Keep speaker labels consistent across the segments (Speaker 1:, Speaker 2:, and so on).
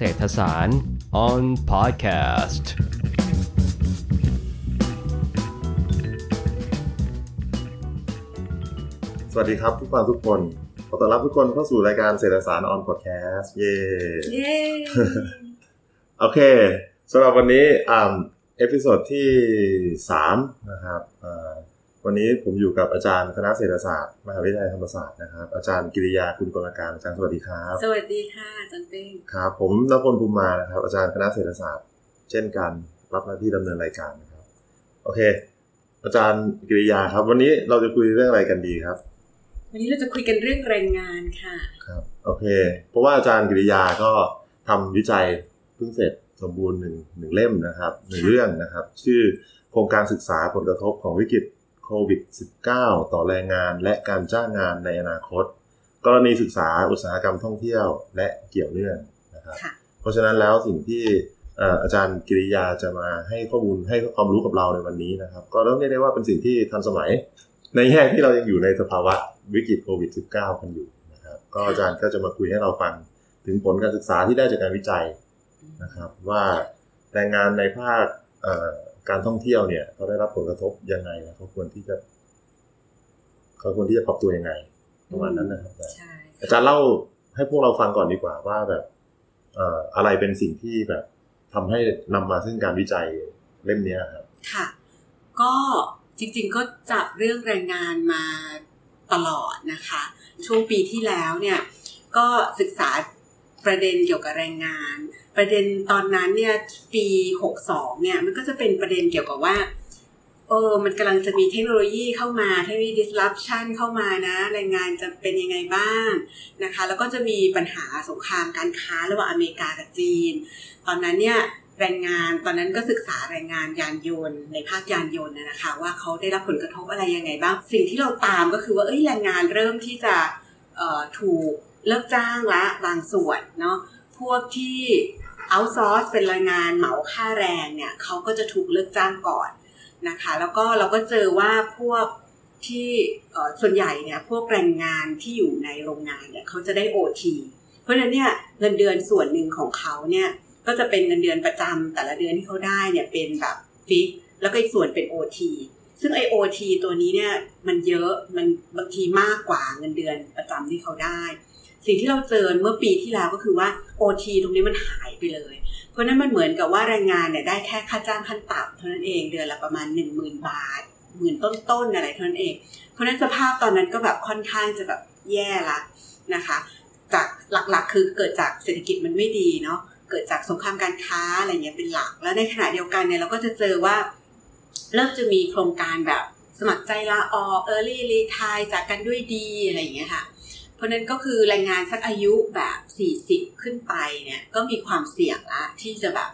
Speaker 1: เศรษฐศาสตร์ on podcast
Speaker 2: สวัสดีครับผู้ฟังทุกคน ขอต้อนรับทุกคนเข้าสู่รายการเศรษฐศาสตร์ on podcast เย่
Speaker 3: เย้
Speaker 2: โอเคสำหรับวันนี้อ่า episode ที่สามนะครับอ่า วันนี้ผมอยู่กับอาจารย์คณะเศรษฐศาสตร์มหาวิทยาลัยธรรมศาสตร์นะครับ อาจารย์กิริยากุลกลการอาจารย์สวัสดีครับ
Speaker 3: สวัสดีค่ะจันเป้ง
Speaker 2: ครับผมนพลภูมิมานะครับ อาจารย์คณะเศรษฐศาสตร์ เช่นกันรับหน้าที่ดำเนินรายการนะครับ โอเค อาจารย์กิริยาครับ วันนี้เราจะคุยเรื่องอะไรกันดีครับ
Speaker 3: วันนี้เราจะคุยกันเรื่องแรงงานค่ะ
Speaker 2: ครับโอเค เพราะว่าอาจารย์กิริยาก็ทำวิจัยเพิ่งเสร็จสมบูรณ์หนึ่งหนึ่งเล่มนะครับหนึ่ง
Speaker 3: ค่ะ
Speaker 2: เรื่องนะครับ ชื่อโครงการศึกษาผลกระทบของวิกฤต โควิด -19 ต่อแรงงานและการจ้างงานในอนาคต กรณีศึกษาอุตสาหกรรมท่องเที่ยวและเกี่ยวเนื่องนะครับ
Speaker 3: ค่ะ
Speaker 2: เพราะฉะนั้นแล้วสิ่งที่เอ่ออาจารย์กิริยาจะมาให้ข้อมูลให้ความรู้กับเราในวันนี้นะครับ ก็ต้องเรียกได้ว่าเป็นสิ่งที่ทันสมัย ในแง่ที่เรายังอยู่ในสภาวะวิกฤตโควิด -19 กันอยู่นะครับก็อาจารย์ก็จะมาคุยให้เราฟังถึงผลการศึกษาที่ได้จากการวิจัยนะครับ ว่าแรงงานในภาคเอ่อ การท่องเที่ยวเนี่ยเขาได้รับผลกระทบยังไงและเขาควรที่จะเขาควรที่จะปรับตัวยังไงประมาณนั้นนะครับ
Speaker 3: ใช่
Speaker 2: อาจารย์เล่าให้พวกเราฟังก่อนดีกว่าว่าแบบเอ่ออะไรเป็นสิ่งที่แบบทำให้นำมาซึ่งการวิจัยเล่มเนี้ยครับ
Speaker 3: ค่ะ ก็จริงๆก็จับเรื่องแรงงานมาตลอดนะคะ ช่วงปีที่แล้วเนี่ย ก็ศึกษาประเด็นเกี่ยวกับแรงงาน ประเด็นตอนนั้นเนี่ยปี62เนี่ยมันก็จะเป็นประเด็นเกี่ยวกับว่าเออมันกำลังจะมีเทคโนโลยีเข้ามาเทคโนโลยี disruption เข้ามานะแรงงานจะเป็นยังไงบ้างนะคะ แล้วก็จะมีปัญหาสงครามการค้าระหว่างอเมริกากับจีน ตอนนั้นเนี่ยแรงงานตอนนั้นก็ศึกษาแรงงานยานยนต์ในภาคยานยนต์นะคะ ว่าเขาได้รับผลกระทบอะไรยังไงบ้าง สิ่งที่เราตามก็คือว่าเอ้ยแรงงานเริ่มที่จะออถูกเลิกจ้างละบางส่วนเนาะพวกที่ เอาซอร์สเป็นแรงงานเหมาค่าแรงเนี่ยเขาก็จะถูกเลิกจ้างก่อนนะคะ แล้วก็เราก็เจอว่าพวกที่ส่วนใหญ่เนี่ยพวกแรงงานที่อยู่ในโรงงานเนี่ยเขาจะได้ OT เพราะฉะนั้นเนี่ยเงินเดือนส่วนหนึ่งของเขาเนี่ยก็จะเป็นเงินเดือนประจำแต่ละเดือนที่เขาได้เนี่ยเป็นแบบฟิกแล้วก็อีกส่วนเป็น OT ซึ่งไอโอทีตัวนี้เนี่ยมันเยอะมันบางทีมากกว่าเงินเดือนประจำที่เขาได้ สิ่งที่เราเจอเมื่อปีที่แล้วก็คือว่า OT ตรงนี้มันหายไปเลย เพราะนั้นมันเหมือนกับว่าแรงงานเนี่ยได้แค่ค่าจ้างขั้นต่ำเท่านั้นเองเดือนละประมาณ 1 0,000 บาทหมื่นต้นๆอะไรเท่านั้นเอง เพราะฉะนั้นสภาพตอนนั้นก็แบบค่อนข้างจะแบบแย่ละนะคะ จากหลักๆ คือเกิดจากเศรษฐกิจมันไม่ดีเนาะเกิดจากสงครามการค้าอะไรเงี้ยเป็นหลัก แล้วในขณะเดียวกันเนี่ยเราก็จะเจอว่า เริ่มจะมีโครงการแบบสมัครใจลาออก early retire จากกันด้วยดีอะไรอย่างเงี้ยค่ะ เพราะนั้นก็คือแรงงานสักอายุแบบ 40 ขึ้นไปเนี่ยก็มีความเสี่ยงละที่จะแบบ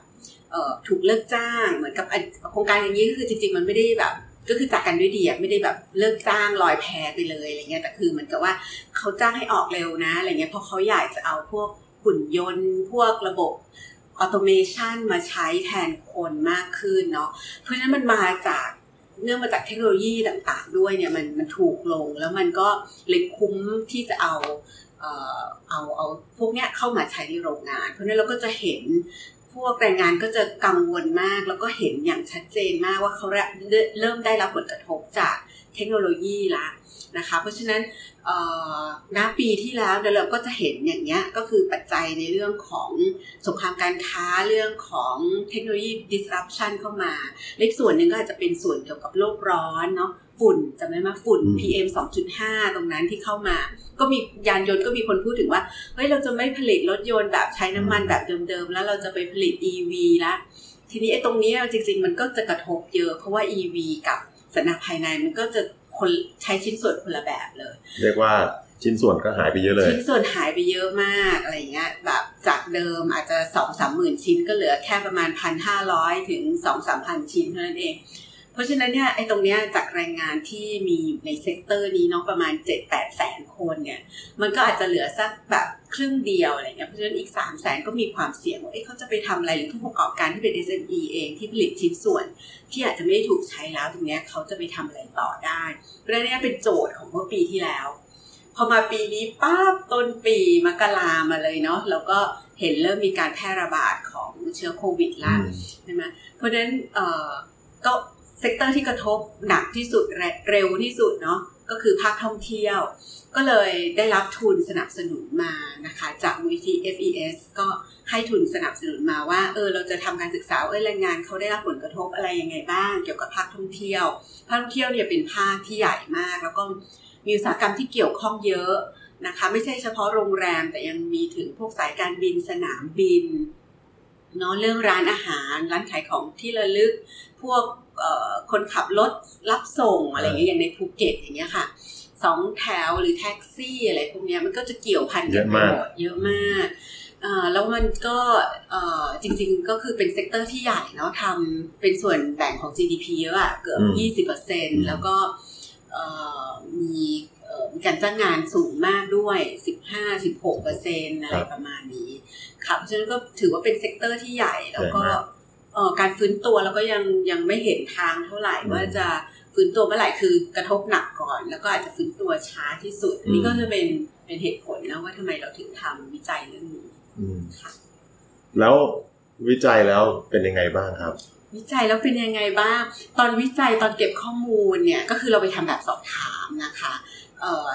Speaker 3: ถูกเลิกจ้างเหมือนกับโครงการอย่างนี้ก็คือจริง ๆ มันไม่ได้แบบก็คือจากกันด้วยดีอะไม่ได้แบบเลิกจ้างลอยแพไปเลยอะไรเงี้ยแต่คือเหมือนกับว่าเขาจ้างให้ออกเร็วนะอะไรเงี้ยเพราะเขาอยากจะเอาพวกหุ่นยนต์ พวกระบบออโตเมชันมาใช้แทนคนมากขึ้นเนาะเพราะฉะนั้นมันมาจาก เนื่องมาจากเทคโนโลยีต่างๆ ด้วยเนี่ยมันมันถูกลงแล้วมันก็เลยคุ้มที่จะเอาเอ่อเอาเอาพวกเนี้ยเข้ามาใช้ในโรงงาน เพราะนั้นเราก็จะเห็นพวกแรงงานก็จะกังวลมาก แล้วก็เห็นอย่างชัดเจนมากว่าเขาเริ่มได้รับผลกระทบจาก เทคโนโลยีละนะคะ เพราะฉะนั้นเอ่อณปีที่แล้วเนี่ยเราก็จะเห็นอย่างเงี้ยก็คือปัจจัยในเรื่องของสงครามการค้าเรื่องของเทคโนโลยี disruption เข้ามาเล็กส่วนหนึ่งก็อาจจะเป็นส่วนเกี่ยวกับโลกร้อนเนาะฝุ่นจำได้ไหมฝุ่น
Speaker 2: อืม
Speaker 3: PM 2.5 ตรงนั้นที่เข้ามา ก็มียานยนต์ก็มีคนพูดถึงว่า เฮ้ย เราจะไม่ผลิตรถยนต์แบบใช้น้ำมันแบบเดิมๆ แล้วเราจะไปผลิต EV ละทีนี้ไอ้ตรงเนี้ยจริงๆ มันก็จะกระทบเยอะเพราะว่า EV กับ สันดาปภายในมันก็จะคนใช้ชิ้นส่วนคนละแบบเลย
Speaker 2: เรียกว่าชิ้นส่วนก็หายไปเยอะเลย
Speaker 3: ชิ้นส่วนหายไปเยอะมากอะไรเงี้ยแบบจากเดิมอาจจะสองสามหมื่นชิ้นก็เหลือแค่ประมาณพันห้าร้อยถึงสองสามพันชิ้นเท่านั้นเอง เพราะฉะนั้นเนี่ยไอ้ตรงเนี้ยจากแรงงานที่มีอยู่ใน sector นี้เนาะประมาณ 7-8แสนคนเนี่ยมันก็อาจจะเหลือสักแบบครึ่งเดียวอะไรเงี้ยเพราะฉะนั้นอีก3แสนก็มีความเสี่ยงว่าเอ๊ะเขาจะไปทำอะไรหรือผู้ประกอบการที่เป็น SME เองที่ผลิตชิ้นส่วน ที่อาจจะไม่ได้ถูกใช้แล้วตรงเนี้ยเขาจะไปทำอะไรต่อได้เพราะฉะนั้นเนี่ยเป็นโจทย์ของเมื่อปีที่แล้ว พอมาปีนี้ป้าบต้นปีมกรามาเลยเนาะแล้วก็เห็นเริ่มมีการแพร่ระบาดของเชื้อโควิดละใช่ไหมเพราะฉะนั้นเอ่อก็ sector ที่กระทบหนักที่สุดเร็วที่สุดเนาะก็คือภาคท่องเที่ยว ก็เลยได้รับทุนสนับสนุนมานะคะ จากมูลนิธิ FES ก็ให้ทุนสนับสนุนมาว่าเออเราจะทำการศึกษาเออแรงงานเขาได้รับผลกระทบอะไรยังไงบ้าง เกี่ยวกับภาคท่องเที่ยว ภาคท่องเที่ยวเนี่ยเป็นภาคที่ใหญ่มาก แล้วก็มีอุตสาหกรรมที่เกี่ยวข้องเยอะนะคะ ไม่ใช่เฉพาะโรงแรมแต่ยังมีถึงพวกสายการบินสนามบินเนาะเรื่องร้านอาหาร ร้านขายของที่ระลึก พวก คนขับรถรับส่งอะไรอย่างเงี้ยอย่างในภูเก็ตอย่างเงี้ยค่ะสองแถวหรือแท็กซี่อะไรพวกเนี้ยมันก็จะเกี่ยวพันกันไปหมดเยอะมากแล้วมันก็จริงๆก็คือเป็น sector ที่ใหญ่เนาะทำเป็นส่วนแบ่งของ GDP เยอะอะเกือบ 20%แล้วก็มีมีการจ้างงานสูงมากด้วย 15-16%อะไรประมาณนี้ค่ะเพราะฉะนั้นก็ถือว่าเป็น sector ที่ใหญ่แล้วก็ การฟื้นตัวแล้วก็ยังยังไม่เห็นทางเท่าไหร่ว่าจะฟื้นตัวเมื่อไหร่คือกระทบหนักก่อน แล้วก็อาจจะฟื้นตัวช้าที่สุด นี่ก็จะเป็นเป็นเหตุผลนะว่าทำไมเราถึงทำวิจัยเรื่องนี้ค่ะ
Speaker 2: แล้ววิจัยแล้วเป็นยังไงบ้างครับ
Speaker 3: วิจัยแล้วเป็นยังไงบ้าง ตอนวิจัยตอนเก็บข้อมูลเนี่ยก็คือเราไปทำแบบสอบถามนะคะ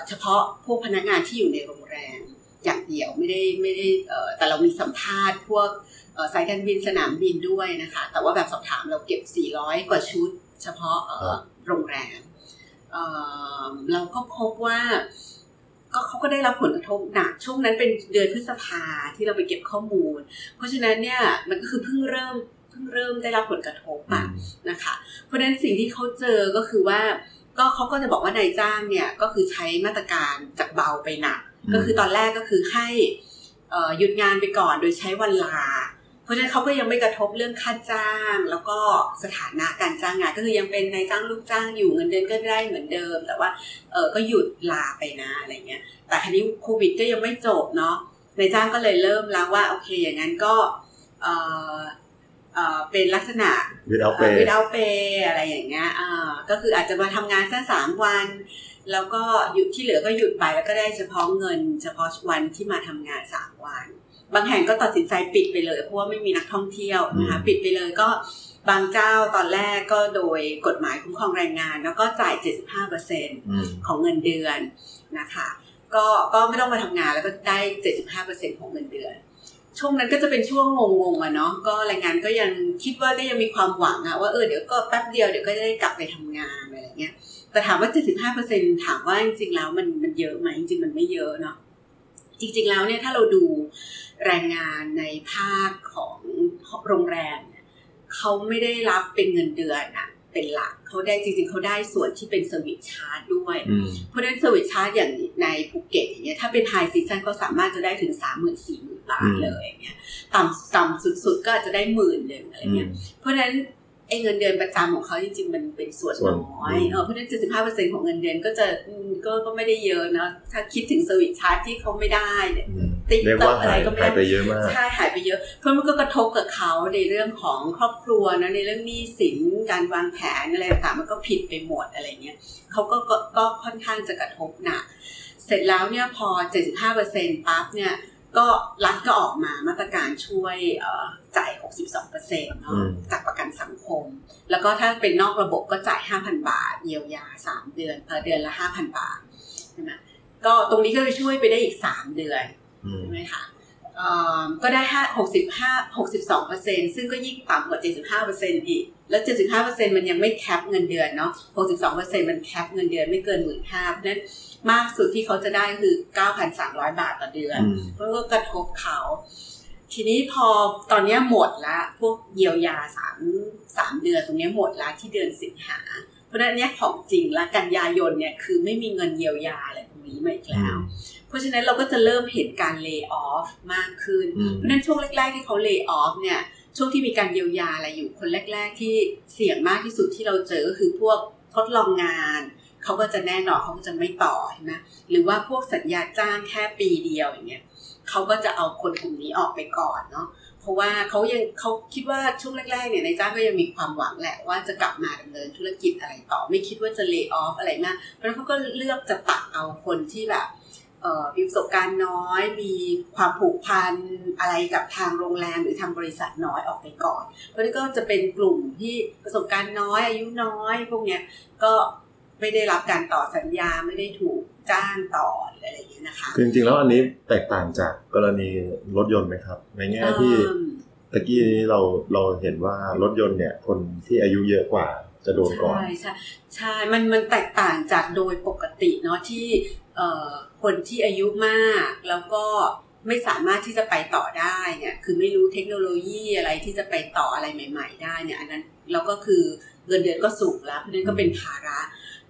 Speaker 3: เฉพาะพวกพนักงานที่อยู่ในโรงแรมอย่างเดียวไม่ได้ไม่ได้แต่เรามีสัมภาษณ์พวก สายการบินสนามบินด้วยนะคะ แต่ว่าแบบสอบถามเราเก็บ 400 กว่าชุด เฉพาะโรงแรมเราก็พบว่าก็เขาก็ได้รับผลกระทบหนักช่วงนั้นเป็นเดือนพฤษภาที่เราไปเก็บข้อมูล เพราะฉะนั้นเนี่ยมันก็คือเพิ่งเริ่มเพิ่งเริ่มได้รับผลกระทบอะนะคะ เพราะฉะนั้นสิ่งที่เขาเจอก็คือว่าก็เขาก็จะบอกว่านายจ้างเนี่ยก็คือใช้มาตรการจากเบาไปหนัก ก็คือตอนแรกก็คือให้หยุดงานไปก่อนโดยใช้วันลา ราะฉะนั้นเขาก็ยังไม่กระทบเรื่องค่าจ้าง แล้วก็สถานะการจ้างงานก็คือยังเป็นนายจ้างลูกจ้างอยู่เงินเดือนก็ได้เหมือนเดิม แต่ว่าเออก็หยุดลาไปนะอะไรเงี้ย แต่ครนี้โควิดก็ยังไม่จบเนาะนายจ้างก็เลยเริ่มแล้วว่าโอเคอย่างนั้นก็เออเออเป็นลักษณะ
Speaker 2: without pay
Speaker 3: without pay อะไรอย่างเงี้ยอ่าก็คืออาจจะมาทำงานแค่สามวันแล้วก็หยุดที่เหลือก็หยุดไปแล้วก็ได้เฉพาะเงิน เฉพาะวันที่มาทำงานสามวัน บางแห่งก็ตัดสินใจปิดไปเลย เพราะว่าไม่มีนักท่องเที่ยวนะคะปิดไปเลยก็บางเจ้าตอนแรกก็โดยกฎหมายคุ้มครองแรงงาน แล้วก็จ่าย 75%ของเงินเดือนนะคะก็ก็ไม่ต้องมาทำงานแล้วก็ได้ 75%ของเงินเดือน ช่วงนั้นก็จะเป็นช่วงงงๆอะเนาะก็แรงงานก็ยังคิดว่าก็ยังมีความหวังอะว่าเออเดี๋ยวก็แป๊บเดียวเดี๋ยวก็จะได้กลับไปทำงานอะไรเงี้ยแต่ถามว่า 75%ถามว่าจริงๆแล้วมันมันเยอะไหมจริงๆมันไม่เยอะเนาะจริงๆแล้วเนี่ยถ้าเราดู แรงงานในภาคของโรงแรมเนี่ยเขาไม่ได้รับเป็นเงินเดือนอะเป็นหลักเขาได้จริงๆเขาได้ส่วนที่เป็นเซอร์วิสชาร์จด้วย เพราะฉะนั้น service charge อย่างในภูเก็ตอย่างเงี้ยถ้าเป็น high season ก็สามารถจะได้ถึงสามหมื่นสี่หมื่นบาทเลยอย่างเงี้ยต่ำต่ำสุดๆก็อาจจะได้หมื่นหนึ่งอะไรเงี้ยเพราะฉะนั้น ไอ้เงินเดือนประจำของเขาจริงๆ มันเป็นส่วนน้อยเออเพราะฉะนั้นเจ็ดสิบห้าเปอร์เซ็นของเงินเดือนก็จะก็ก็ไม่ได้เยอะนะถ้าคิดถึง service charge ที่เขาไม่ได้เนี่ย
Speaker 2: ติ๊กต็อกอะไรก็ไม่ได้ไปเยอะมาก
Speaker 3: ใช่หายไปเยอะ เพราะมันก็กระทบกับเขาในเรื่องของครอบครัวนะในเรื่องหนี้สินการวางแผนอะไรต่างมันก็ผิดไปหมดอะไรเงี้ยเขาก็ก็ค่อนข้างจะกระทบหนักเสร็จแล้วเนี่ยพอ 75%ปั๊บเนี่ย ก็รัฐก็ออกมามาตรการช่วยจ่าย 62%เนาะจากประกันสังคม แล้วก็ถ้าเป็นนอกระบบก็จ่าย 5,000 บาท เยียวยา 3 เดือนเดือนละ 5,000 บาทใช่ไหมก็ตรงนี้ก็จะช่วยไปได้อีก 3 เดือนใช่ไหมคะก็ได้ห้าหกสิบห้าหกสิบสองเปอร์เซ็นซึ่งก็ยิ่งต่ำกว่าเจ็ดสิบห้าเปอร์เซ็นอีก แล้วเจ็ดสิบห้าเปอร์เซ็นมันยังไม่แคปเงินเดือนเนาะหกสิบสองเปอร์เซ็นมันแคปเงินเดือนไม่เกินหมื่นห้าเพราะนั้นมากสุดที่เขาจะได้คือเก้าพันสามร้อยบาทต่อเดือนเพราะก็กระทบเขา ทีนี้พอตอนนี้หมดละพวกเยียวยาสามสามเดือนตรงนี้หมดละที่เดือนสิงหา เพราะนั้นเนี้ยของจริงละกันยายนเนี่ยคือไม่มีเงินเยียวยาอะไรตรงนี้มาอีกแล้วเพราะฉะนั้นเราก็จะเริ่มเห็นการเลิกออฟมากขึ้น เพราะฉะนั้นช่วงแรกๆที่เขาเลิกออฟเนี่ย ช่วงที่มีการเยียวยาอะไรอยู่คนแรก ๆ ที่เสี่ยงมากที่สุดที่เราเจอก็คือพวกทดลองงานเขาก็จะแน่นอนเขาก็จะไม่ต่อนะหมหรือว่าพวกสัญญาจ้างแค่ปีเดียวอย่างเงี้ยเขาก็จะเอาคนกลุ่มนี้ออกไปก่อนเนาะเพราะว่าเขายังเขาคิดว่าช่วงแรกๆเนี่ยนายจ้างก็ยังมีความหวังแหละว่าจะกลับมาดำเนินธุรกิจอะไรต่อ ไม่คิดว่าจะเลิกออฟอะไรมากเพราะเขาก็เลือกจะตัดเอาคนที่แบบ มีประสบการณ์น้อย มีความผูกพันอะไรกับทางโรงแรมหรือทางบริษัทน้อยออกไปก่อน เพราะนี่ก็จะเป็นกลุ่มที่ประสบการณ์น้อยอายุน้อย พวกเนี้ยก็ไม่ได้รับการต่อสัญญาไม่ได้ถูกจ้างต่อหรืออะไรอย่างเงี้ยนะคะ
Speaker 2: คือจริงๆแล้วอันนี้แตกต่างจากกรณีรถยนต์ไหมครับ ในแง่ที่
Speaker 3: เอิ่ม
Speaker 2: ตะกี้นี้เราเราเห็นว่ารถยนต์เนี่ยคนที่อายุเยอะกว่าจะโดนก่อน
Speaker 3: ใช่ใช่ใช่มันมันแตกต่างจากโดยปกติเนาะที่เอ่อ คนที่อายุมากแล้วก็ไม่สามารถที่จะไปต่อได้เนี่ยคือไม่รู้เทคโนโลยีอะไรที่จะไปต่ออะไรใหม่ ๆ ได้เนี่ยอันนั้นแล้วก็คือเงินเดือนก็สูงแล้วเพราะฉะนั้นก็เป็นภาระ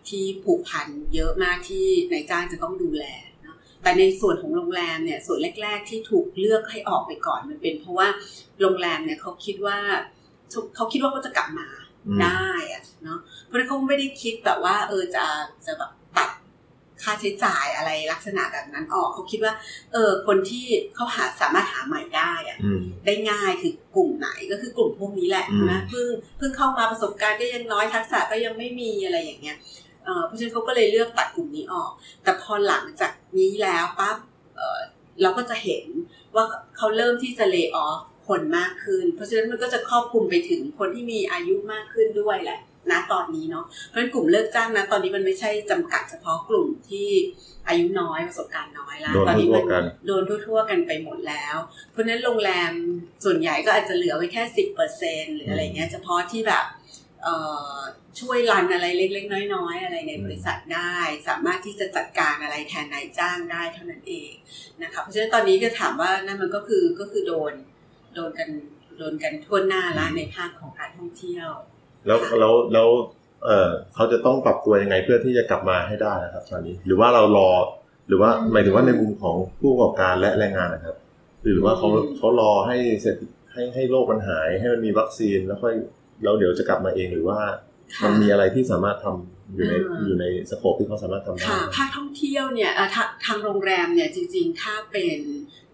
Speaker 3: ที่ผูกพันเยอะมากที่นายจ้างจะต้องดูแลเนาะแต่ในส่วนของโรงแรมเนี่ยส่วนแรก ๆ ที่ถูกเลือกให้ออกไปก่อนมันเป็น เพราะว่าโรงแรมเนี่ยเขาคิดว่าเขาคิดว่าเขาจะกลับมา
Speaker 2: อืม
Speaker 3: ได้อะเนาะเพราะฉะนั้นเขาไม่ได้คิดแบบว่า เออจะจะแบบตัด ค่าใช้จ่ายอะไรลักษณะแบบนั้นออกเขาคิดว่า เออคนที่เขาหาสามารถหาใหม่ได้อะ
Speaker 2: อืม
Speaker 3: ได้ง่ายคือกลุ่มไหนก็คือกลุ่มพวกนี้แหละ
Speaker 2: อืม
Speaker 3: นะเพิ่งเพิ่งเข้ามาประสบการณ์ก็ยังน้อยทักษะก็ยังไม่มีอะไรอย่างเงี้ยเออเพราะฉะนั้นเขาก็เลยเลือกตัดกลุ่มนี้ออก แต่พอหลังจากนี้แล้วปั๊บเออเราก็จะเห็นว่าเขาเริ่มที่จะเล y o ออฟคนมากขึ้น เพราะฉะนั้นมันก็จะครอบคลุมไปถึงคนที่มีอายุมากขึ้นด้วยแหละ นะตอนนี้เนาะเพราะฉะนั้นกลุ่มเลิกจ้างนะตอนนี้มันไม่ใช่จำกัดเฉพาะกลุ่มที่อายุน้อยประสบการณ์น้อยละ
Speaker 2: โดน
Speaker 3: ตอนนี้
Speaker 2: ทั่
Speaker 3: มั
Speaker 2: วๆกัน
Speaker 3: โดนทั่วๆกันไปหมดแล้ว เพราะฉะนั้นโรงแรมส่วนใหญ่ก็อาจจะเหลือไว้แค่สิบเปอร์เซ็นหรืออะไรเงี้ยเฉพาะที่แบบเอ่อช่วยรันอะไรเล็กๆ น้อยๆ อะไรในบริษัทได้ สามารถที่จะจัดการอะไรแทนนายจ้างได้เท่านั้นเองนะคะเพราะฉะนั้นตอนนี้ก็ถามว่านั่นมันก็คือก็คือโดนโดนกันโดนกันทั่วหน้าละในภาคของการท่องเที่ยว
Speaker 2: แล้วแล้วแล้วเออเขาจะต้องปรับตัวยังไงเพื่อที่จะกลับมาให้ได้นะครับตอนนี้ หรือว่าเรารอ หรือว่า
Speaker 3: อืม
Speaker 2: หมายถึงว่าในมุมของผู้ประกอบการและแรงงานนะครับ หรือว่าเขา
Speaker 3: อืม
Speaker 2: เขารอให้เสร็จให้ให้โรคมันหาย ให้มันมีวัคซีนแล้วค่อยแล้วเดี๋ยวจะกลับมาเองหรือว่า
Speaker 3: ค่ะ
Speaker 2: มันมีอะไรที่สามารถทำอยู่ใน
Speaker 3: อ่า
Speaker 2: อยู่ในสโคปที่เขาสามารถทำได้
Speaker 3: ค่ะภาคท่องเที่ยวเนี่ยเอ่อทาทางโรงแรมเนี่ยจริง ๆ ถ้าเป็น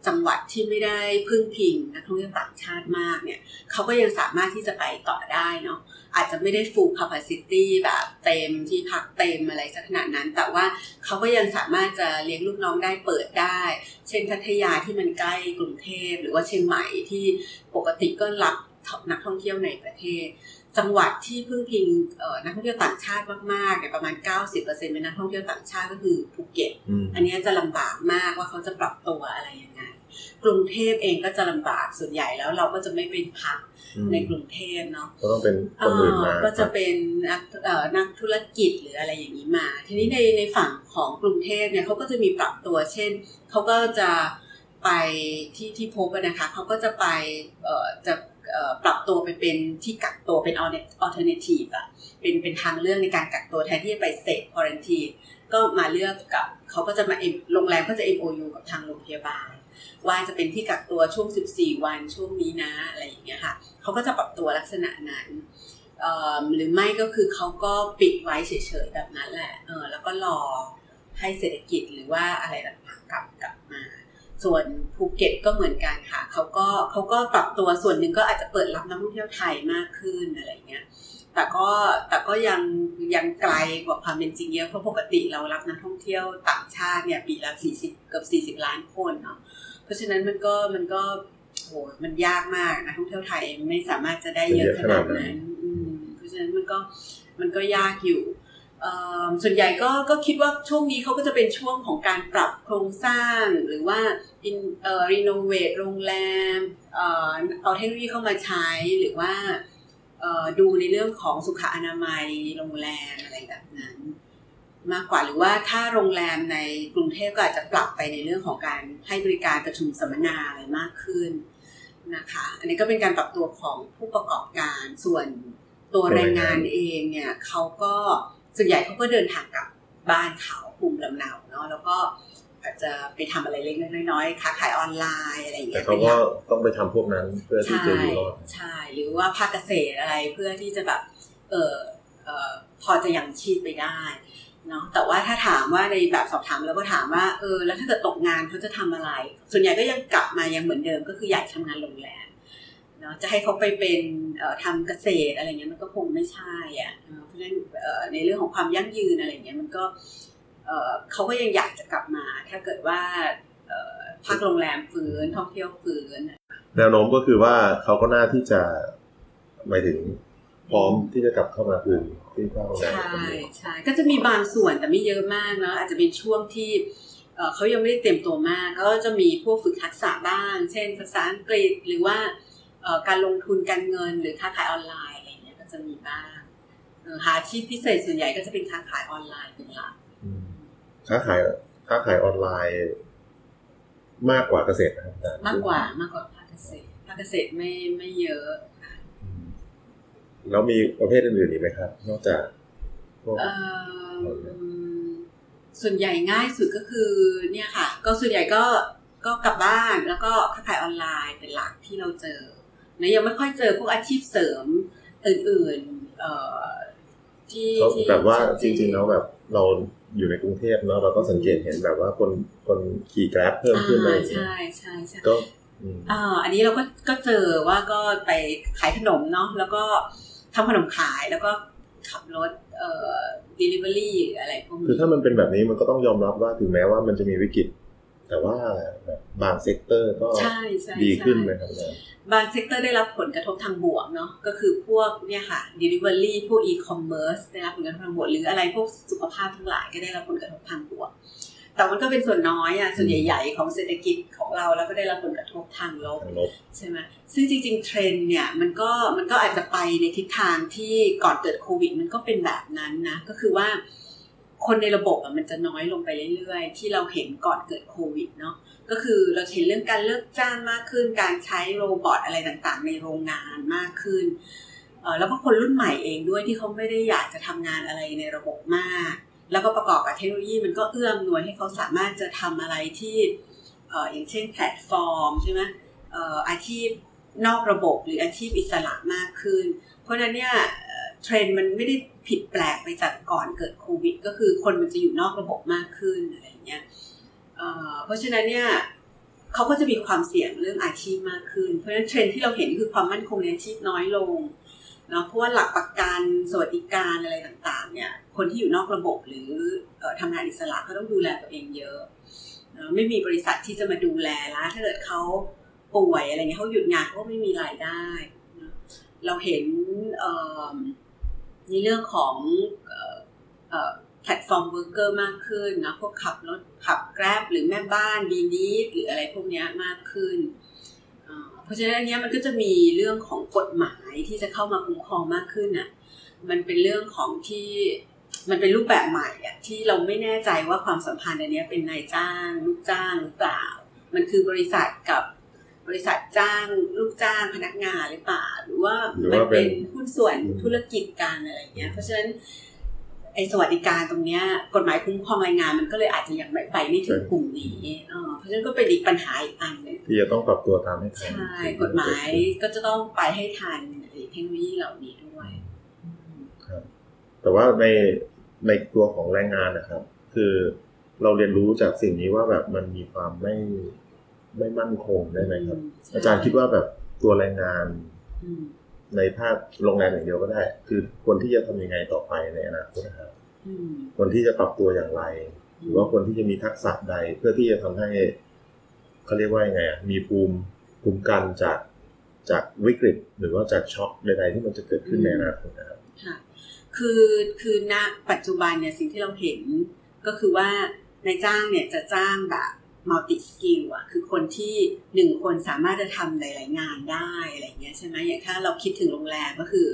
Speaker 3: จังหวัดที่ไม่ได้พึ่งพิงนักท่องเที่ยวต่างชาติมากเนี่ยเขาก็ยังสามารถที่จะไปต่อได้เนาะ อาจจะไม่ได้ full capacity แบบเต็มที่พักเต็มอะไรสักขนาดนั้น แต่ว่าเขาก็ยังสามารถจะเลี้ยงลูกน้องได้เปิดได้ เช่นพัทยาที่มันใกล้กรุงเทพ หรือว่าเชียงใหม่ที่ปกติก็รับนักท่องเที่ยวในประเทศ จังหวัดที่พึ่งพิงเอ่อนักท่องเที่ยวต่างชาติมากๆเนี่ยประมาณ 90%เป็นนักท่องเที่ยวต่างชาติก็คือภูเก็ต
Speaker 2: อืม
Speaker 3: อันเนี้ยจะลำบากมากว่าเขาจะปรับตัวอะไรยังไง กรุงเทพเองก็จะลำบากส่วนใหญ่แล้วเราก็จะไม่เป็นพัก
Speaker 2: อืม
Speaker 3: ในกรุงเทพเนาะ
Speaker 2: ก็ต้องเป็นคนอื่นมา
Speaker 3: เอ่อก็จะเป็นนักเอ่อนักธุรกิจหรืออะไรอย่างนี้มา ทีนี้ในในฝั่งของกรุงเทพเนี่ยเขาก็จะมีปรับตัวเช่นเขาก็จะไปที่ที่พบอะนะคะเขาก็จะไปเอ่อจะเอ่อปรับตัวไปเป็นที่กักตัวเป็น alternative อะเป็นเป็นทางเลือกในการกักตัวแทนที่จะไป state quarantine ก็มาเลือกกับเขาก็จะมา M- โรงแรมก็จะ MOU กับทางโรงพยาบาล ว่าจะเป็นที่กักตัวช่วง 14 วันช่วงนี้นะอะไรอย่างเงี้ยค่ะเขาก็จะปรับตัวลักษณะนั้นหรือไม่ก็คือเขาก็ปิดไว้เฉยๆแบบนั้นแหละเออแล้วก็รอให้เศรษฐกิจหรือว่าอะไรต่างๆกลับกลับมา ส่วนภูเก็ตก็เหมือนกันค่ะเขาก็เขาก็ปรับตัวส่วนหนึ่งก็อาจจะเปิดรับนักท่องเที่ยวไทยมากขึ้นอะไรเงี้ยแต่ก็แต่ก็ยังยังไกลกว่าความเป็นจริงเยอะเพราะปกติเรารับนักท่องเที่ยวต่างชาติเนี่ยปีละ40เกือบ40 ล้านคนเนาะ เพราะฉะนั้นมันก็มันก็โหมันยากมากนักท่องเที่ยวไทยไม่สามารถจะได้เยอะขนาดนั้นอืมเพราะฉะนั้นมันก็มันก็ยากอยู่เอ่อส่วนใหญ่ก็ก็คิดว่าช่วงนี้เขาก็จะเป็นช่วงของการปรับโครงสร้างหรือว่า in เอ่อรีโนเวทโรงแรมเอ่อเอาเทคโนโลยีเข้ามาใช้หรือว่าเอ่อดูในเรื่องของสุขอนามัยโรงแรมอะไรแบบนั้น มากกว่าหรือว่าถ้าโรงแรมในกรุงเทพก็อาจจะปรับไปในเรื่องของการให้บริการประชุมสัมมนาอะไรมากขึ้นนะคะ อันนี้ก็เป็นการปรับตัวของผู้ประกอบการส่วนตัวแรงงานเองเนี่ยเขาก็ส่วนใหญ่เขาก็เดินทางกลับบ้านเขาภูมิลำเนาเนาะแล้วก็อาจจะไปทำอะไรเล็กๆน้อยๆค้าขายออนไลน์อะไรอย่าง
Speaker 2: แต่
Speaker 3: เงี้ย
Speaker 2: เขา
Speaker 3: เป็นห
Speaker 2: ก็
Speaker 3: ลัก
Speaker 2: ต้องไปทำพวกนั้นเพื่อที่
Speaker 3: ใช่
Speaker 2: จะอยู่รอด
Speaker 3: ใช่หรือว่าภาคเกษตรอะไรเพื่อที่จะแบบเออเออพอจะยังชีพไปได้ เนาะแต่ว่าถ้าถามว่าในแบบสอบถามแล้วก็ถามว่าเออแล้วถ้าเกิดตกงานเขาจะทำอะไร ส่วนใหญ่ก็ยังกลับมายังเหมือนเดิมก็คืออยากทำงานโรงแรมเนาะจะให้เขาไปเป็นออทำเกษตรอะไรเงี้ยมันก็คงไม่ใช่อะเพราะฉะนั้นในเรื่องของความยั่งยืนอะไรเงี้ยมันก็เขาก็ยังอยากจะกลับมา ถ้าเกิดว่าเอ่อภาคโรงแรมฟื้นท่องเที่ยวฟื้น
Speaker 2: แนวโน้มก็คือว่าเขาก็น่าที่จะหมายถึงพร้อมที่จะกลับเข้ามาคืน ที่ภาคโรงแรม
Speaker 3: ใช่
Speaker 2: คนนี้
Speaker 3: ใช่ก็จะมีบางส่วนแต่ไม่เยอะมากเนอะอาจจะเป็นช่วงที่เอ่อเขายังไม่ได้เตรียมตัวมาก ก็จะมีพวกฝึกทักษะบ้าง เช่น ภาษาอังกฤษหรือว่าเอ่อการลงทุนการเงินหรือค้าขายออนไลน์อะไรเงี้ยก็จะมีบ้างเอ่อหาอาชีพพิเศษส่วนใหญ่ก็จะเป็นค้าขายออนไลน์เป็นหลัก
Speaker 2: อืมค้าขายค้าขายออนไลน์ มากกว่าเกษตรนะครับอาจารย์
Speaker 3: มากกว่ามากกว่าภาคเกษตรภาคเกษตรไม่ไม่เยอะ
Speaker 2: อืม แล้วมีประเภทอื่นๆอีกไหมครับ นอกจากพวก
Speaker 3: เอ่อส่วนใหญ่ง่ายสุดก็คือเนี่ยค่ะ ก็ส่วนใหญ่ก็ก็กลับบ้านแล้วก็ค้าขายออนไลน์เป็นหลักที่เราเจอนะยังไม่ค่อยเจอพวกอาชีพเสริมอื่นๆเอ่อที่
Speaker 2: เขา
Speaker 3: ที่
Speaker 2: แบบว่าจ
Speaker 3: ที่
Speaker 2: ริงๆแล้วแบบเราอยู่ในกรุงเทพเนาะเราก็สังเกตเห็นแบบว่าคนคนขี่แกร็บเพิ่มขึ้นอะไรอย่างเงี้ย
Speaker 3: ใช่ใช่ใช่
Speaker 2: ก็อืม
Speaker 3: อ่าอันนี้เราก็ก็เจอว่าก็ไปขายขนมเนาะแล้วก็ ทำขนมขายแล้วก็ขับรถเอ่อ delivery หรืออะไรพวกนี้
Speaker 2: คือถ้ามันเป็นแบบนี้มันก็ต้องยอมรับว่าถึงแม้ว่ามันจะมีวิกฤต แต่ว่าแบบบาง sector ก็
Speaker 3: ใช่ใช่
Speaker 2: ดีขึ้น
Speaker 3: ใช่
Speaker 2: ไหมครับอาจารย์
Speaker 3: บาง sector ได้รับผลกระทบทางบวกเนาะก็คือพวกเนี่ยค่ะ delivery พวก e-commerce ได้รับผลกระทบทางบวก หรืออะไรพวกสุขภาพทั้งหลายก็ได้รับผลกระทบทางบวก แต่มันก็เป็นส่วนน้อยอะส่วนใหญ่ ๆ ของเศรษฐกิจของเราแล้วก็ได้รับผลกระทบทางลบ
Speaker 2: ทางลบ
Speaker 3: ใช่ไหมซึ่งจริง ๆ เทรนด์เนี่ยมันก็มันก็อาจจะไปในทิศทางที่ก่อนเกิดโควิด มันก็เป็นแบบนั้นนะก็คือว่าคนในระบบอะมันจะน้อยลงไปเรื่อยๆ ที่เราเห็นก่อนเกิดโควิดเนาะก็คือเราเห็นเรื่องการเลิกจ้างมากขึ้น การใช้ robot อะไรต่างๆ ในโรงงานมากขึ้นเอ่อแล้วก็คนรุ่นใหม่เองด้วยที่เขาไม่ได้อยากจะทำงานอะไรในระบบมาก แล้วก็ประกอบกับเทคโนโลยีมันก็เอื้ออำนวยให้เขาสามารถจะทำอะไรที่ออย่างเช่นแพลตฟอร์มใช่ไหมออาชีพนอกระบบหรืออาชีพอิสระมากขึ้น เพราะนั้นเนี่ยเทรนด์มันไม่ได้ผิดแปลกไปจากก่อนเกิดโควิด ก็คือคนมันจะอยู่นอกระบบมากขึ้นอะไรอย่างเงี้ยเเพราะฉะนั้นเนี่ยเขาก็จะมีความเสี่ยงเรื่องอาชีพมากขึ้น เพราะฉะนั้นเทรนด์ที่เราเห็นคือความมั่นคงในอาชีพน้อยลง เนาะเพราะว่าหลักประกันสวัสดิการอะไรต่างๆ เนี่ย คนที่อยู่นอกระบบหรือทำงานอิสระเขาต้องดูแลตัวเองเยอะเนอะไม่มีบริษัทที่จะมาดูแลแล้วถ้าเกิดเขาป่วยอะไรเงี้ยเขาหยุดงานเขาก็ไม่มีรายได้เเราเห็นในเรื่องของ platform worker มากขึ้นนะพวกขับรถขับ Grab หรือแม่บ้าน BeNeat หรืออะไรพวกนี้มากขึ้น เอ่อเพราะฉะนั้นอันเนี้ยมันก็จะมีเรื่องของกฎหมายที่จะเข้ามาคุ้มครองมากขึ้นอะ มันเป็นเรื่องของที่มันเป็นรูปแบบใหม่อะที่เราไม่แน่ใจว่าความสัมพันธ์อันเนี้ยเป็นนายจ้างลูกจ้างหรือเปล่า มันคือบริษัทกับบริษัทจ้างลูกจ้างพนักงานหรือเปล่า หรือว่า
Speaker 2: หรือ
Speaker 3: มัน
Speaker 2: ว่าเป็
Speaker 3: เป็นนหุ้นส่วนธุรกิจกันอะไรเงี้ย เพราะฉะนั้น ไอ้สวัสดิการตรงเนี้ยกฎหมายคุ้มครองแรงงานมันก็เลยอาจจะยังไม่ไปไม่ถึงกลุ่มนี้เออเพราะฉะนั้นก็เป็นอีกปัญหาอีกอันหนึ่ง
Speaker 2: ที่จะต้องปรับตัวตามให้ทัน
Speaker 3: ใช่กฎหมายก็จะต้องไปให้ทันไอ้เทคโนโลยีเหล่านี้ด้วย
Speaker 2: แต่ว่าในในตัวของแรงงานนะครับ คือเราเรียนรู้จากสิ่งนี้ว่าแบบมันมีความไม่ไม่มั่นคงได้ไหมครับ
Speaker 3: ใช่
Speaker 2: อาจารย์คิดว่าแบบตัวแรงงาน
Speaker 3: อืม
Speaker 2: ในภาคโรงแรมอย่างเดียวก็ได้ คือควรที่จะทำยังไงต่อไปในอนาคตนะครับ
Speaker 3: อืม
Speaker 2: ควรที่จะปรับตัวอย่างไร หรือว่าควรที่จะมีทักษะใดเพื่อที่จะทำให้เขาเรียกว่ายังไงอะมีภูมิภูมิคุ้มกันจากจากวิกฤต หรือว่าจากช็อคใดๆที่มันจะเกิดขึ้นในอนาคตนะครับ
Speaker 3: ค่ะคือคือณปัจจุบันเนี่ยสิ่งที่เราเห็นก็คือว่านายจ้างเนี่ยจะจ้างแบบ multi-skill อะคือคนที่หนึ่งคนสามารถจะทำหลาย ๆ งานได้อะไรเงี้ยใช่ไหมอย่างถ้าเราคิดถึงโรงแรมก็คือ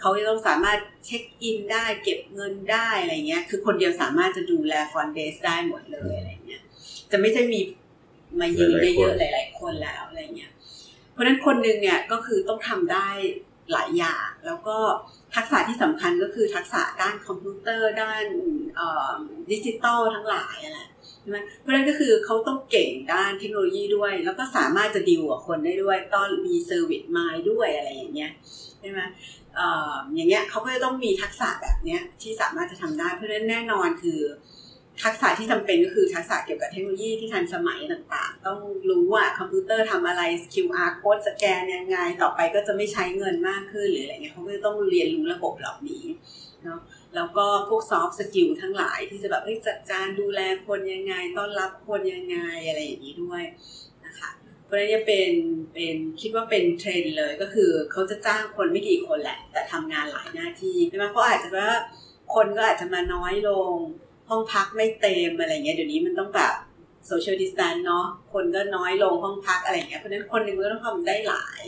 Speaker 3: เขาจะต้องสามารถ check in ได้เก็บเงินได้อะไรเงี้ย คือคนเดียวสามารถจะดูแล front desk ได้หมดเลยอะไรเงี้ย จะไม่ใช่มีมายืนเยอะๆหลาย ๆ คนแล้วอะไรเงี้ย เพราะฉะนั้นคนหนึ่งเนี่ยก็คือต้องทำได้หลายอย่างแล้วก็ทักษะที่สำคัญก็คือทักษะด้านคอมพิวเตอร์ด้านดิจิตอลทั้งหลายอะไร ใช่ไหมเพราะนั้นก็คือเขาต้องเก่งด้านเทคโนโลยีด้วย แล้วก็สามารถจะดีลกับคนได้ด้วยต้องมี service mind ด้วยอะไรอย่างเงี้ยใช่ไหมออย่างเงี้ยเขาก็จะต้องมีทักษะแบบเนี้ยที่สามารถจะทำได้ เพราะฉะนั้นแน่นอนคือทักษะที่จำเป็นก็คือทักษะเกี่ยวกับเทคโนโลยีที่ทันสมัยต่างๆ ต้องรู้ว่าคอมพิวเตอร์ทำอะไร QR code scan ยังไง ต่อไปก็จะไม่ใช้เงินมากขึ้นหรืออะไรเงี้ยเขาก็จะต้องเรียนรู้ระบบเหล่านี้เนาะ แล้วก็พวก soft skill ทั้งหลายที่จะแบบเอ้จัดการดูแลคนยังไง ต้อนรับคนยังไงอะไรอย่างนี้ด้วยนะคะเพราะนั้นจะเป็นเป็นคิดว่าเป็นเทรนด์เลยก็คือเขาจะจ้างคนไม่กี่คนแหละ แต่ทำงานหลายหน้าที่ใช่ไหมเพราะอาจจะว่าคนก็อาจจะมาน้อยลง ห้องพักไม่เต็มอะไรเงี้ยเดี๋ยวนี้มันต้องแบบ social distance เนาะคนก็น้อยลงห้องพักอะไรเงี้ยเพราะฉะนั้นคนหนึ่งก็ต้องทำได้หลาย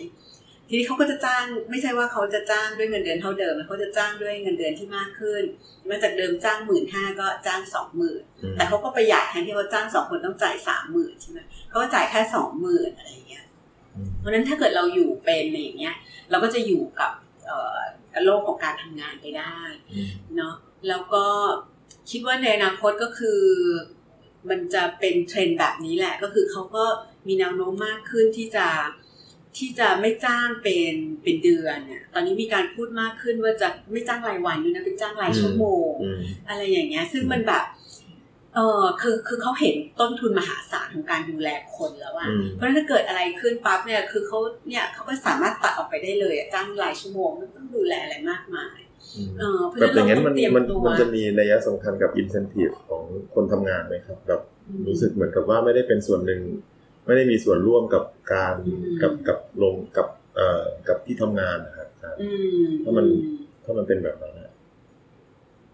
Speaker 3: ทีนี้เขาก็จะจ้างไม่ใช่ว่าเขาจะจ้างด้วยเงินเดือนเท่าเดิมเขาจะจ้างด้วยเงินเดือนที่มากขึ้นมาจากเดิมจ้างหมื่นห้าก็จ้างสองหมื่น
Speaker 2: อืม
Speaker 3: แต่เขาก็ประหยัดแทนที่เขาจ้างสองคนต้องจ่ายสามหมื่นใช่ไหมเขาก็จ่ายแค่สองหมื่นอะไรอย่างเงี้ย
Speaker 2: อืม
Speaker 3: เพราะฉะนั้นถ้าเกิดเราอยู่เป็นอะไรอย่างเงี้ย เราก็จะอยู่กับเอ่อกับโลกของการทำงานไปได้
Speaker 2: อืม
Speaker 3: เนาะแล้วก็คิดว่าในอนาคตก็คือ มันจะเป็นเทรนด์แบบนี้แหละก็คือเขาก็มีแนวโน้มมากขึ้นที่จะ ที่จะไม่จ้างเป็นเป็นเดือนเนี่ยตอนนี้มีการพูดมากขึ้นว่าจะไม่จ้างรายวันด้วยนะเป็นจ้างรายชั่วโมง
Speaker 2: อืม
Speaker 3: อะไรอย่างเงี้ย ซึ่งมันแบบเออคือคือเขาเห็นต้นทุนมหาศาลของการดูแลคนแล้วอะ
Speaker 2: อืม
Speaker 3: เพราะฉะนั้นถ้าเกิดอะไรขึ้นปั๊บเนี่ยคือเขาเนี่ยเขาก็สามารถตัดออกไปได้เลยอะจ้างรายชั่วโมงไม่ต้องดูแลอะไรมากมาย
Speaker 2: อืม
Speaker 3: เออเพราะ
Speaker 2: แบ
Speaker 3: ฉะ
Speaker 2: บ
Speaker 3: นั้น
Speaker 2: อย่าง
Speaker 3: เรา
Speaker 2: นั้น
Speaker 3: ต้
Speaker 2: มั
Speaker 3: อนงเตรียม
Speaker 2: มัน
Speaker 3: ตัว
Speaker 2: มันจะมีนัยสำคัญกับ incentive ของคนทำงานไหมครับแบบรู้สึกเหมือนกับว่าไม่ได้เป็นส่วนหนึ่ง ไม่ได้มีส่วนร่วมกับการ
Speaker 3: อืม
Speaker 2: กับกับลงกับเอ่อกับที่ทำงานนะครับอาจารย์
Speaker 3: อืม
Speaker 2: ถ้ามันถ้ามันเป็นแบบนั้นอะ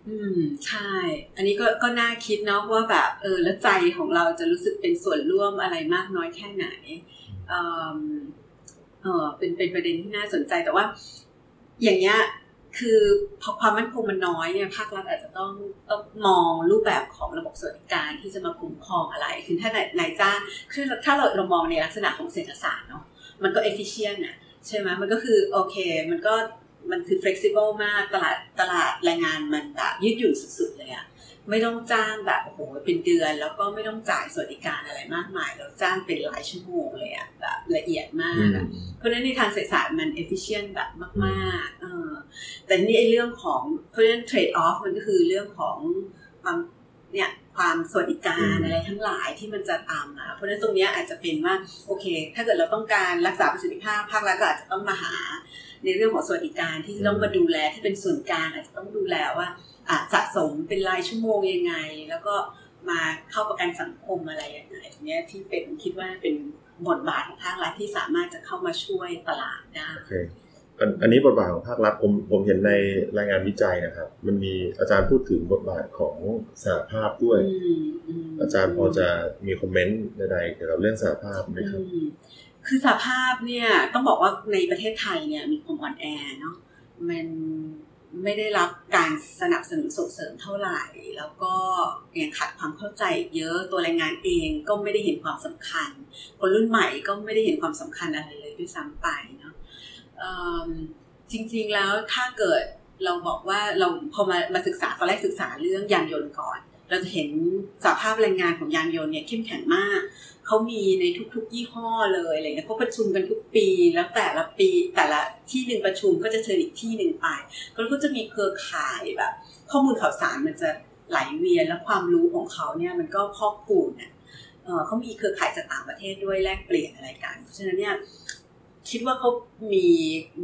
Speaker 3: อืมใช่ อันนี้ก็ก็น่าคิดเนาะว่าแบบเออแล้วใจของเราจะรู้สึกเป็นส่วนร่วมอะไรมากน้อยแค่ไหนเออเออเป็นเป็นประเด็นที่น่าสนใจแต่ว่า อย่างเงี้ย คือพอความมั่นคงมันน้อยเนี่ยภาครัฐอาจจะต้องต้องมองรูปแบบของระบบสวัสดิการที่จะมาคุ้มครองอะไร คือถ้านายนจ้างคือถ้าเราเรามองในลักษณะของเศรษฐศาสตร์เนาะมันก็เอฟฟิเชน่ะใช่ไหมมันก็คือโอเค มันก็มันคือ flexible มากตลาดตลาดแรงงานมันแบบยืดหยุ่นสุดๆเลยอะ ไม่ต้องจ้างแบบโอ้โหเป็นเดือน แล้วก็ไม่ต้องจ่ายสวัสดิการอะไรมากมาย เราจ้างเป็นหลายชั่วโมงเลยอะแบบละเอียดมากอะเพราะฉะนั้นในทางเศรษฐศาสตร์มัน efficient แบบมากๆเออแต่นี่ไอ้เรื่องของเพราะฉะนั้น trade off มันก็คือเรื่องของความเนี่ยความสวัสดิการ
Speaker 2: อืม
Speaker 3: อะไรทั้งหลายที่มันจะตามมาเพราะฉะนั้นตรงเนี้ยอาจจะเป็นว่าโอเค ถ้าเกิดเราต้องการรักษาประสิทธิภาพภาครัฐก็อาจจะต้องมาหา ในเรื่องของสวัสดิการที่จะต้องมาดูแลที่เป็นส่วนกลางอาจจะต้องดูแลว่าอะ สะสมเป็นรายชั่วโมงยังไง แล้วก็มาเข้าประกันสังคมอะไรยังไงตรงเนี้ยที่เป็นคิดว่าเป็นบทบาทของภาครัฐที่สามารถจะเข้ามาช่วยตลาดได้
Speaker 2: โอเคอันอันนี้บทบาทของภาครัฐผมผมเห็นในรายงานวิจัยนะครับ มันมีอาจารย์พูดถึงบทบาทของสหภาพด้วย
Speaker 3: อืมม
Speaker 2: อาจารย์พอจะมีคอมเมนต์ใดๆเกี่ยวกับเรื่องสหภาพไหมครับ
Speaker 3: อืมคือสภาพเนี่ยต้องบอกว่าในประเทศไทยเนี่ยมีความอ่อนแอเนาะมัน ไม่ได้รับการสนับสนุนส่งเสริมเท่าไหร่ แล้วก็ยังขาดความเข้าใจเยอะตัวแรงงานเองก็ไม่ได้เห็นความสำคัญ คนรุ่นใหม่ก็ไม่ได้เห็นความสำคัญอะไรเลยด้วยซ้ำไปเนาะจริงๆแล้วถ้าเกิดเราบอกว่าเราพอมามาศึกษาตอนแรกศึกษาเรื่องยานยนต์ก่อน เราจะเห็นสภาพแรงงานของยานยนต์เนี่ยเข้มแข็งมาก เขามีในทุกๆ ยี่ห้อเลยอะไรเงี้ยเขาประชุมกันทุกปี แล้วแต่ละปีแต่ละที่หนึ่งประชุมก็จะเชิญอีกที่หนึ่งไปแล้วก็จะมีเครือข่ายแบบ ข้อมูลข่าวสารมันจะไหลเวียนแล้วความรู้ของเขาเนี่ยมันก็ครอบคลุมเนี่ยเอ่อเขามีเครือข่ายจากต่างประเทศด้วยแลกเปลี่ยนอะไรกัน เพราะฉะนั้นเนี่ยคิดว่าเขามี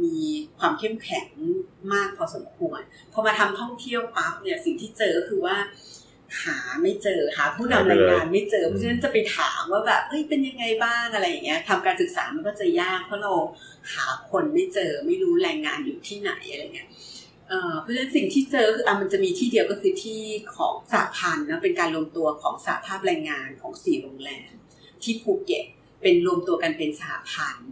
Speaker 3: มีความเข้มแข็งมากพอสมควร พอมาทำท่องเที่ยวปั๊บเนี่ยสิ่งที่เจอก็คือว่า หาไม่เจอหาผู้นำแรงงานไม่เจอเพราะฉะนั้นจะไปถามว่าแบบเอ้ยเป็นยังไงบ้างอะไรอย่างเงี้ยทำการศึกษามันก็จะยากเพราะเราหาคนไม่เจอไม่รู้แรงงานอยู่ที่ไหนอะไรเงี้ยเอ่อเพราะฉะนั้นสิ่งที่เจอคืออะมันจะมีที่เดียวก็คือที่ของสหพันธ์นะเป็นการรวมตัวของสหภาพแรงงานของสี่โรงแรมที่ภูเก็ตเป็นรวมตัวกันเป็นสหพันธ์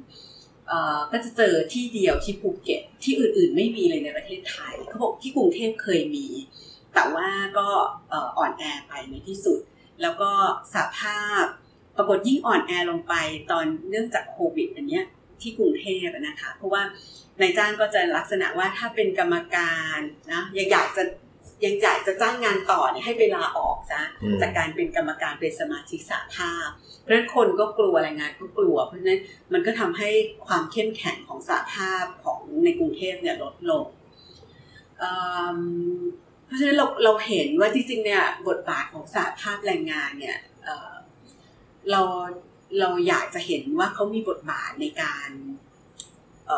Speaker 3: เอ่อก็จะเจอที่เดียวที่ภูเก็ตที่อื่นๆ ไม่มีเลยในประเทศไทยเขาบอกที่กรุงเทพเคยมี แต่ว่าก็เอ่ออ่อนแอไปในที่สุด แล้วก็สภาพปรากฏยิ่งอ่อนแอลงไปตอนเนื่องจากโควิดอันเนี้ยที่กรุงเทพอะนะคะ เพราะว่านายจ้างก็จะลักษณะว่าถ้าเป็นกรรมการนะยังอยากจะยังอยากจะจ้างงานต่อเนี่ยให้ไปลาออกซะ
Speaker 2: อืม
Speaker 3: จากการเป็นกรรมการเป็นสมาชิกสหภาพ เพราะฉะนั้นคนก็กลัวแรงงานก็กลัว เพราะฉะนั้นมันก็ทำให้ความเข้มแข็งของสหภาพของในกรุงเทพเนี่ยลดลง เพราะฉะนั้นเราเราเห็นว่าจริงๆเนี่ยบทบาทของสหภาพแรงงานเนี่ยเเราเราอยากจะเห็นว่าเขามีบทบาทในการเ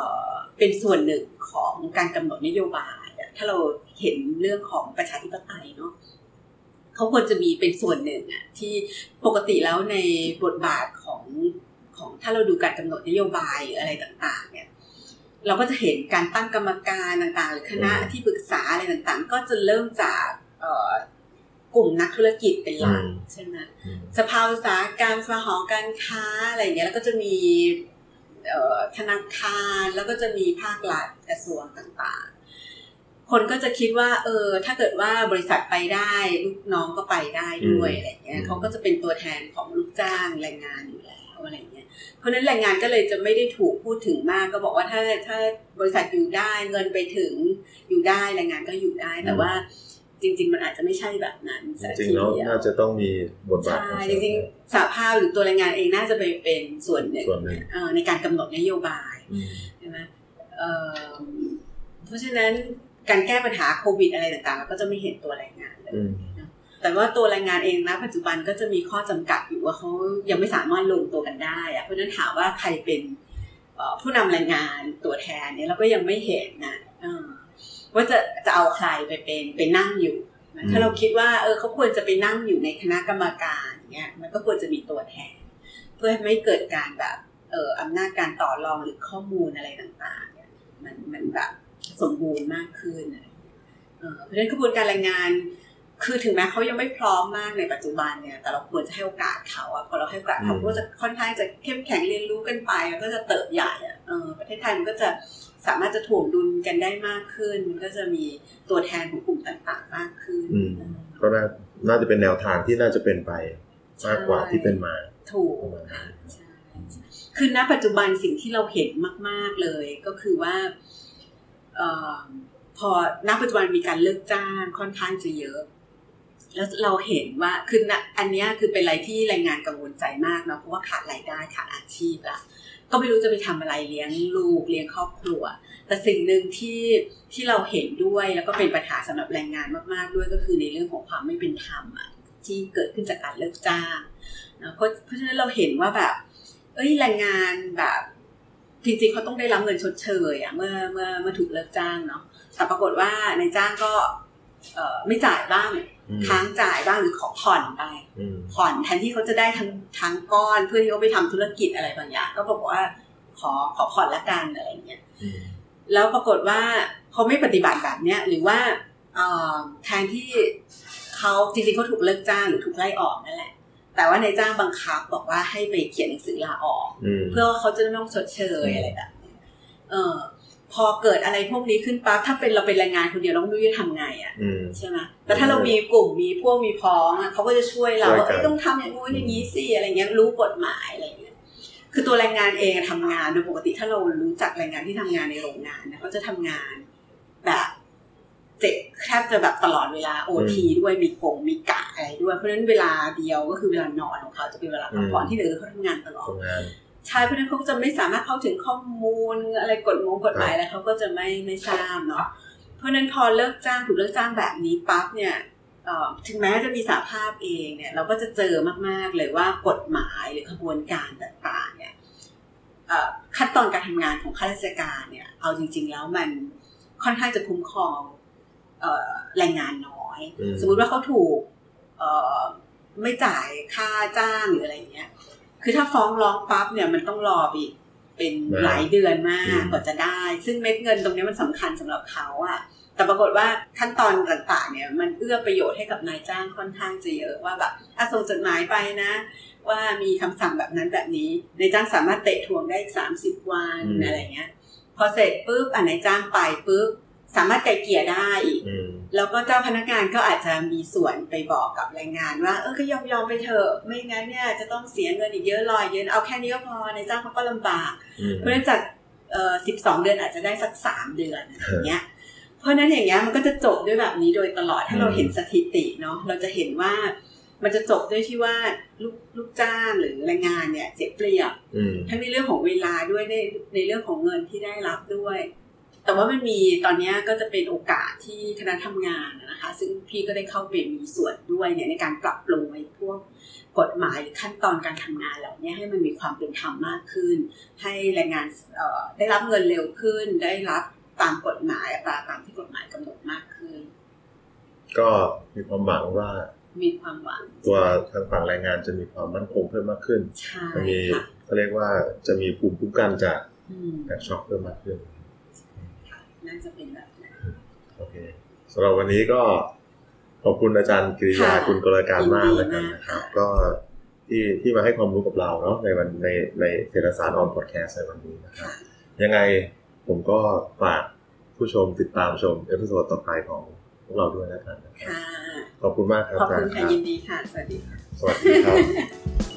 Speaker 3: เป็นส่วนหนึ่งของการกำหนดนโยบาย ถ้าเราเห็นเรื่องของประชาธิปไตยเนาะเขาควรจะมีเป็นส่วนหนึ่งอะที่ปกติแล้วในบทบาทของของถ้าเราดูการกำหนดนโยบายหรืออะไรต่าง ๆ เนี่ย เราก็จะเห็นการตั้งกรรมการต่างๆ หรือคณะที่ปรึกษาอะไรต่างๆ ก็จะเริ่มจากกลุ่มนักธุรกิจเป็นหลักใช่ไหมสภาอุตสาหกรรมสภาหอการค้าอะไรอย่างเงี้ยแล้วก็จะมีธนาคารแล้วก็จะมีภาครัฐกระทรวงต่างๆ คนก็จะคิดว่า เออ ถ้าเกิดว่าบริษัทไปได้ลูกน้องก็ไปได้ด้วยอะไรเงี้ยเขาก็จะเป็นตัวแทนของลูกจ้างแรงงานอยู่แล้วอะไรเงี้ย เพราะนั้นแรงงานก็เลยจะไม่ได้ถูกพูดถึงมากก็บอกว่าถ้าถ้าบริษัทอยู่ได้เงินไปถึงอยู่ได้แรงงานก็อยู่ได้แต่ว่าจริง ๆ มันอาจจะไม่ใช่แบบนั้น
Speaker 2: จริงๆแล้วน่าจะต้องมีบทบาท
Speaker 3: ใช่จริงๆสหภาพหรือตัวแรงงานเองน่าจะไปเป็นส่วนหนึ่งในการกำหนดนโยบายใช่ไหมเพราะฉะนั้นการแก้ปัญหาโควิดอะไรต่างๆเราก็จะไม่เห็นตัวแรงงานเลย แต่ว่าตัวแรงงานเองนะปัจจุบันก็จะมีข้อจำกัดอยู่ว่าเขายังไม่สามารถลงตัวกันได้อะเพราะฉะนั้นถามว่าใครเป็นผู้นำแรงงานตัวแทนเนี่ยเราก็ยังไม่เห็นนะว่าจะจะเอาใครไปเป็นไปนั่งอยู่ ถ้าเราคิดว่าเออเขาควรจะไปนั่งอยู่ในคณะกรรมการเนี่ยมันก็ควรจะมีตัวแทน เพื่อไม่เกิดการแบบเอออำนาจการต่อรองหรือข้อมูลอะไรต่างๆเนี่ยมันมันแบบสมบูรณ์มากขึ้นเพราะฉะนั้นกระบวนการรายงาน คือถึงแม้เขายังไม่พร้อมมากในปัจจุบันเนี่ย แต่เราควรจะให้โอกาสเขาอะพอเราให้โอกาสเขาก็จะค่อนข้างจะเข้มแข็งเรียนรู้กันไป แล้วก็จะเติบใหญ่อะประเทศไทยมันก็จะสามารถจะถ่วงดุลกันได้มากขึ้น มันก็จะมีตัวแทนของกลุ่มต่างๆ มากขึ้น
Speaker 2: ก็น่าน่าจะเป็นแนวทางที่น่าจะเป็นไปมากกว่าที่เป็นมา
Speaker 3: ถูกคือณปัจจุบันสิ่งที่เราเห็นมาก ๆเลยก็คือว่าอพอณปัจจุบันมีการเลิกจ้างค่อนข้างจะเยอะ แล้วเราเห็นว่าคืออันนี้คือเป็นอะไรที่แรงงานกังวลใจมากเนาะเพราะว่าขาดรายได้ขาดอาชีพละก็ไม่รู้จะไปทำอะไรเลี้ยงลูกเลี้ยงครอบครัว แต่สิ่งหนึ่งที่ที่เราเห็นด้วยแล้วก็เป็นปัญหาสำหรับแรงงานมากๆด้วยก็คือในเรื่องของความไม่เป็นธรรมอะที่เกิดขึ้นจากการเลิกจ้างนะเพราะเพราะฉะนั้นเราเห็นว่าแบบ เอ้ยแรงงานแบบจริงๆเขาต้องได้รับเงินชดเชยอะเมื่อเมื่อเมื่อถูกเลิกจ้างเนาะแต่ปรากฏว่าในจ้างก็ไม่จ่ายบ้าง ค้างจ่ายบ้างหรือขอผ่อนไปผ่อนแทนที่เขาจะได้ทั้งทั้งก้อนเพื่อที่เขาไปทำธุรกิจอะไรบางอย่าง ก็บอกว่าขอขอผ่อนละกันอะไรเงี้ยแล้วปรากฏว่าเขาไม่ปฏิบัติแบบเนี้ยหรือว่าแทนที่เขาจริงๆเขาถูกเลิกจ้างหรือถูกไล่ออกนั่นแหละ แต่ว่าในจ้างบังคับบอกว่าให้ไปเขียนหนังสือลาออก เพื่อเขาจะไม่ต้องชดเชยอะไรแบบนี้เออ พอเกิดอะไรพวกนี้ขึ้นปั๊บถ้าเป็นเราเป็นแรงงานคนเดียวเราไม่รู้จะทำไงอะใช่ไหมแต่ถ้าเรามีกลุ่มมีพวกมีพ้องอะเขาก็จะช่วยเราว่าต้องทำอย่างงู้นอย่างนี้สิอะไรเงี้ยรู้กฎหมายอะไรเงี้ยคือตัวแรงงานเองทำงานโดยปกติถ้าเรารู้จักแรงงานที่ทำงานในโรงงานเนี่ยเขาจะทำงานแบบเจ็บแทบจะแบบตลอดเวลาโอทีด้วยมีกงมีกะอะไรด้วย เพราะฉะนั้นเวลาเดียวก็คือเวลานอนของเขาจะเป็นเวลาพักผ่อนที่เหลือเขาทำงานตลอด ใช่เพราะนั้นเขาจะไม่สามารถเข้าถึงข้อมูลอะไรกฎมงกฎหมายอะไรเขาก็จะไม่ไม่ทราบเนาะเพราะนั้นพอเลิกจ้างถูกเลิกจ้างแบบนี้ปั๊บเนี่ยถึงแม้จะมีสาภาพเองเนี่ยเราก็จะเจอมากๆเลยว่ากฎหมายหรือขบวนการต่างๆเนี่ยขั้นตอนการทำงานของข้าราชการเนี่ยเอาจริง ๆ แล้วมันค่อนข้างจะคุ้มครองแรงงานน้อย สมมุติว่าเขาถูกไม่จ่ายค่าจ้างหรืออะไรเงี้ย คือถ้าฟ้องร้องปั๊บเนี่ยมันต้องรอไปเป็นหลายเดือนมากกว่าจะได้ ซึ่งเม็ดเงินตรงนี้มันสำคัญสำหรับเขาอะแต่ปรากฏว่าขั้นตอนต่างๆ เนี่ย มันเอื้อประโยชน์ให้กับนายจ้างค่อนข้างจะเยอะว่าแบบอาส่งจดหมายไปนะ ว่ามีคำสั่งแบบนั้นแบบนี้นายจ้างสามารถเตะทวงได้สามสิบวันอะไรเงี้ยพอเสร็จปุ๊บอ่านายจ้างไปปุ๊บ สามารถไกลเกลี่ยได้แล้วก็เจ้าพนักงานก็อาจจะมีส่วนไปบอกกับแรงงานว่า เออก็ยอมยอมไปเถอะไม่งั้นเนี่ยจะต้องเสียเงินอีกเยอะลอยเยอะเอาแค่นี้ก็พอในจ้างเขาก็ลำบาก เพราะฉะนั้นจากเอ่อสิบสองเดือนอาจจะได้สักสามเดือนอย่างเงี้ยเพราะนั้นอย่างเงี้ยมันก็จะจบด้วยแบบนี้โดยตลอดถ้าเราเห็นสถิติเนาะเราจะเห็นว่ามันจะจบด้วยที่ว่าลูกลูกจ้างหรือแรงงานเนี่ยเสียเปรียบทั้งในเรื่องของเวลาด้วยในในเรื่องของเงินที่ได้รับด้วย แต่ว่ามันมีตอนนี้ก็จะเป็นโอกาสที่คณะทำงานนะคะ ซึ่งพี่ก็ได้เข้าไปมีส่วนด้วยเนี่ยในการปรับปรุงไอ้พวกกฎหมายหรือขั้นตอนการทำงานเหล่านี้ให้มันมีความเป็นธรรมมากขึ้น ให้แรงงานได้รับเงินเร็วขึ้น ได้รับตามกฎหมายอัตราตามที่กฎหมายกำหนดมากขึ้น
Speaker 2: ก็มีความหวังว่า
Speaker 3: มีความหวัง
Speaker 2: ตัวทางฝั่งแรงงานจะมีความมั่นคงเพิ่มมากขึ้น
Speaker 3: ใช่
Speaker 2: จะมี
Speaker 3: ค่ะ
Speaker 2: เขาเรียกว่าจะมีภูมิคุ้มกันจาก
Speaker 3: อืม
Speaker 2: จากช็อกเพิ่มมากขึ้น
Speaker 3: น่าจะเป็นแบบนั้น
Speaker 2: โอเคสำหรับวันนี้ก็ขอบคุณอาจารย์กริยา
Speaker 3: ค่ะ
Speaker 2: คุณกรการมาก
Speaker 3: ยินดี
Speaker 2: แล้วกัน
Speaker 3: มาก
Speaker 2: นะครับ
Speaker 3: ค่ะ
Speaker 2: ก็ที่ที่มาให้ความรู้กับเราเนาะในวันในในเศรษฐศาสตร์ออนพอดแคสต์ในวันนี้นะครับ
Speaker 3: ค่ะ
Speaker 2: ยังไงผมก็ฝากผู้ชมติดตามชมเอพิโซดต่อไปของพวกเราด้วยแล้วกันนะครับ
Speaker 3: ค่ะ
Speaker 2: ขอบคุณมากครับ
Speaker 3: ขอบ
Speaker 2: อาจาร
Speaker 3: คุณ
Speaker 2: ย์ค
Speaker 3: ค่ะ
Speaker 2: รับ
Speaker 3: ยินดีค่ะ สวัสดีค่ะ
Speaker 2: สวัสดีครับ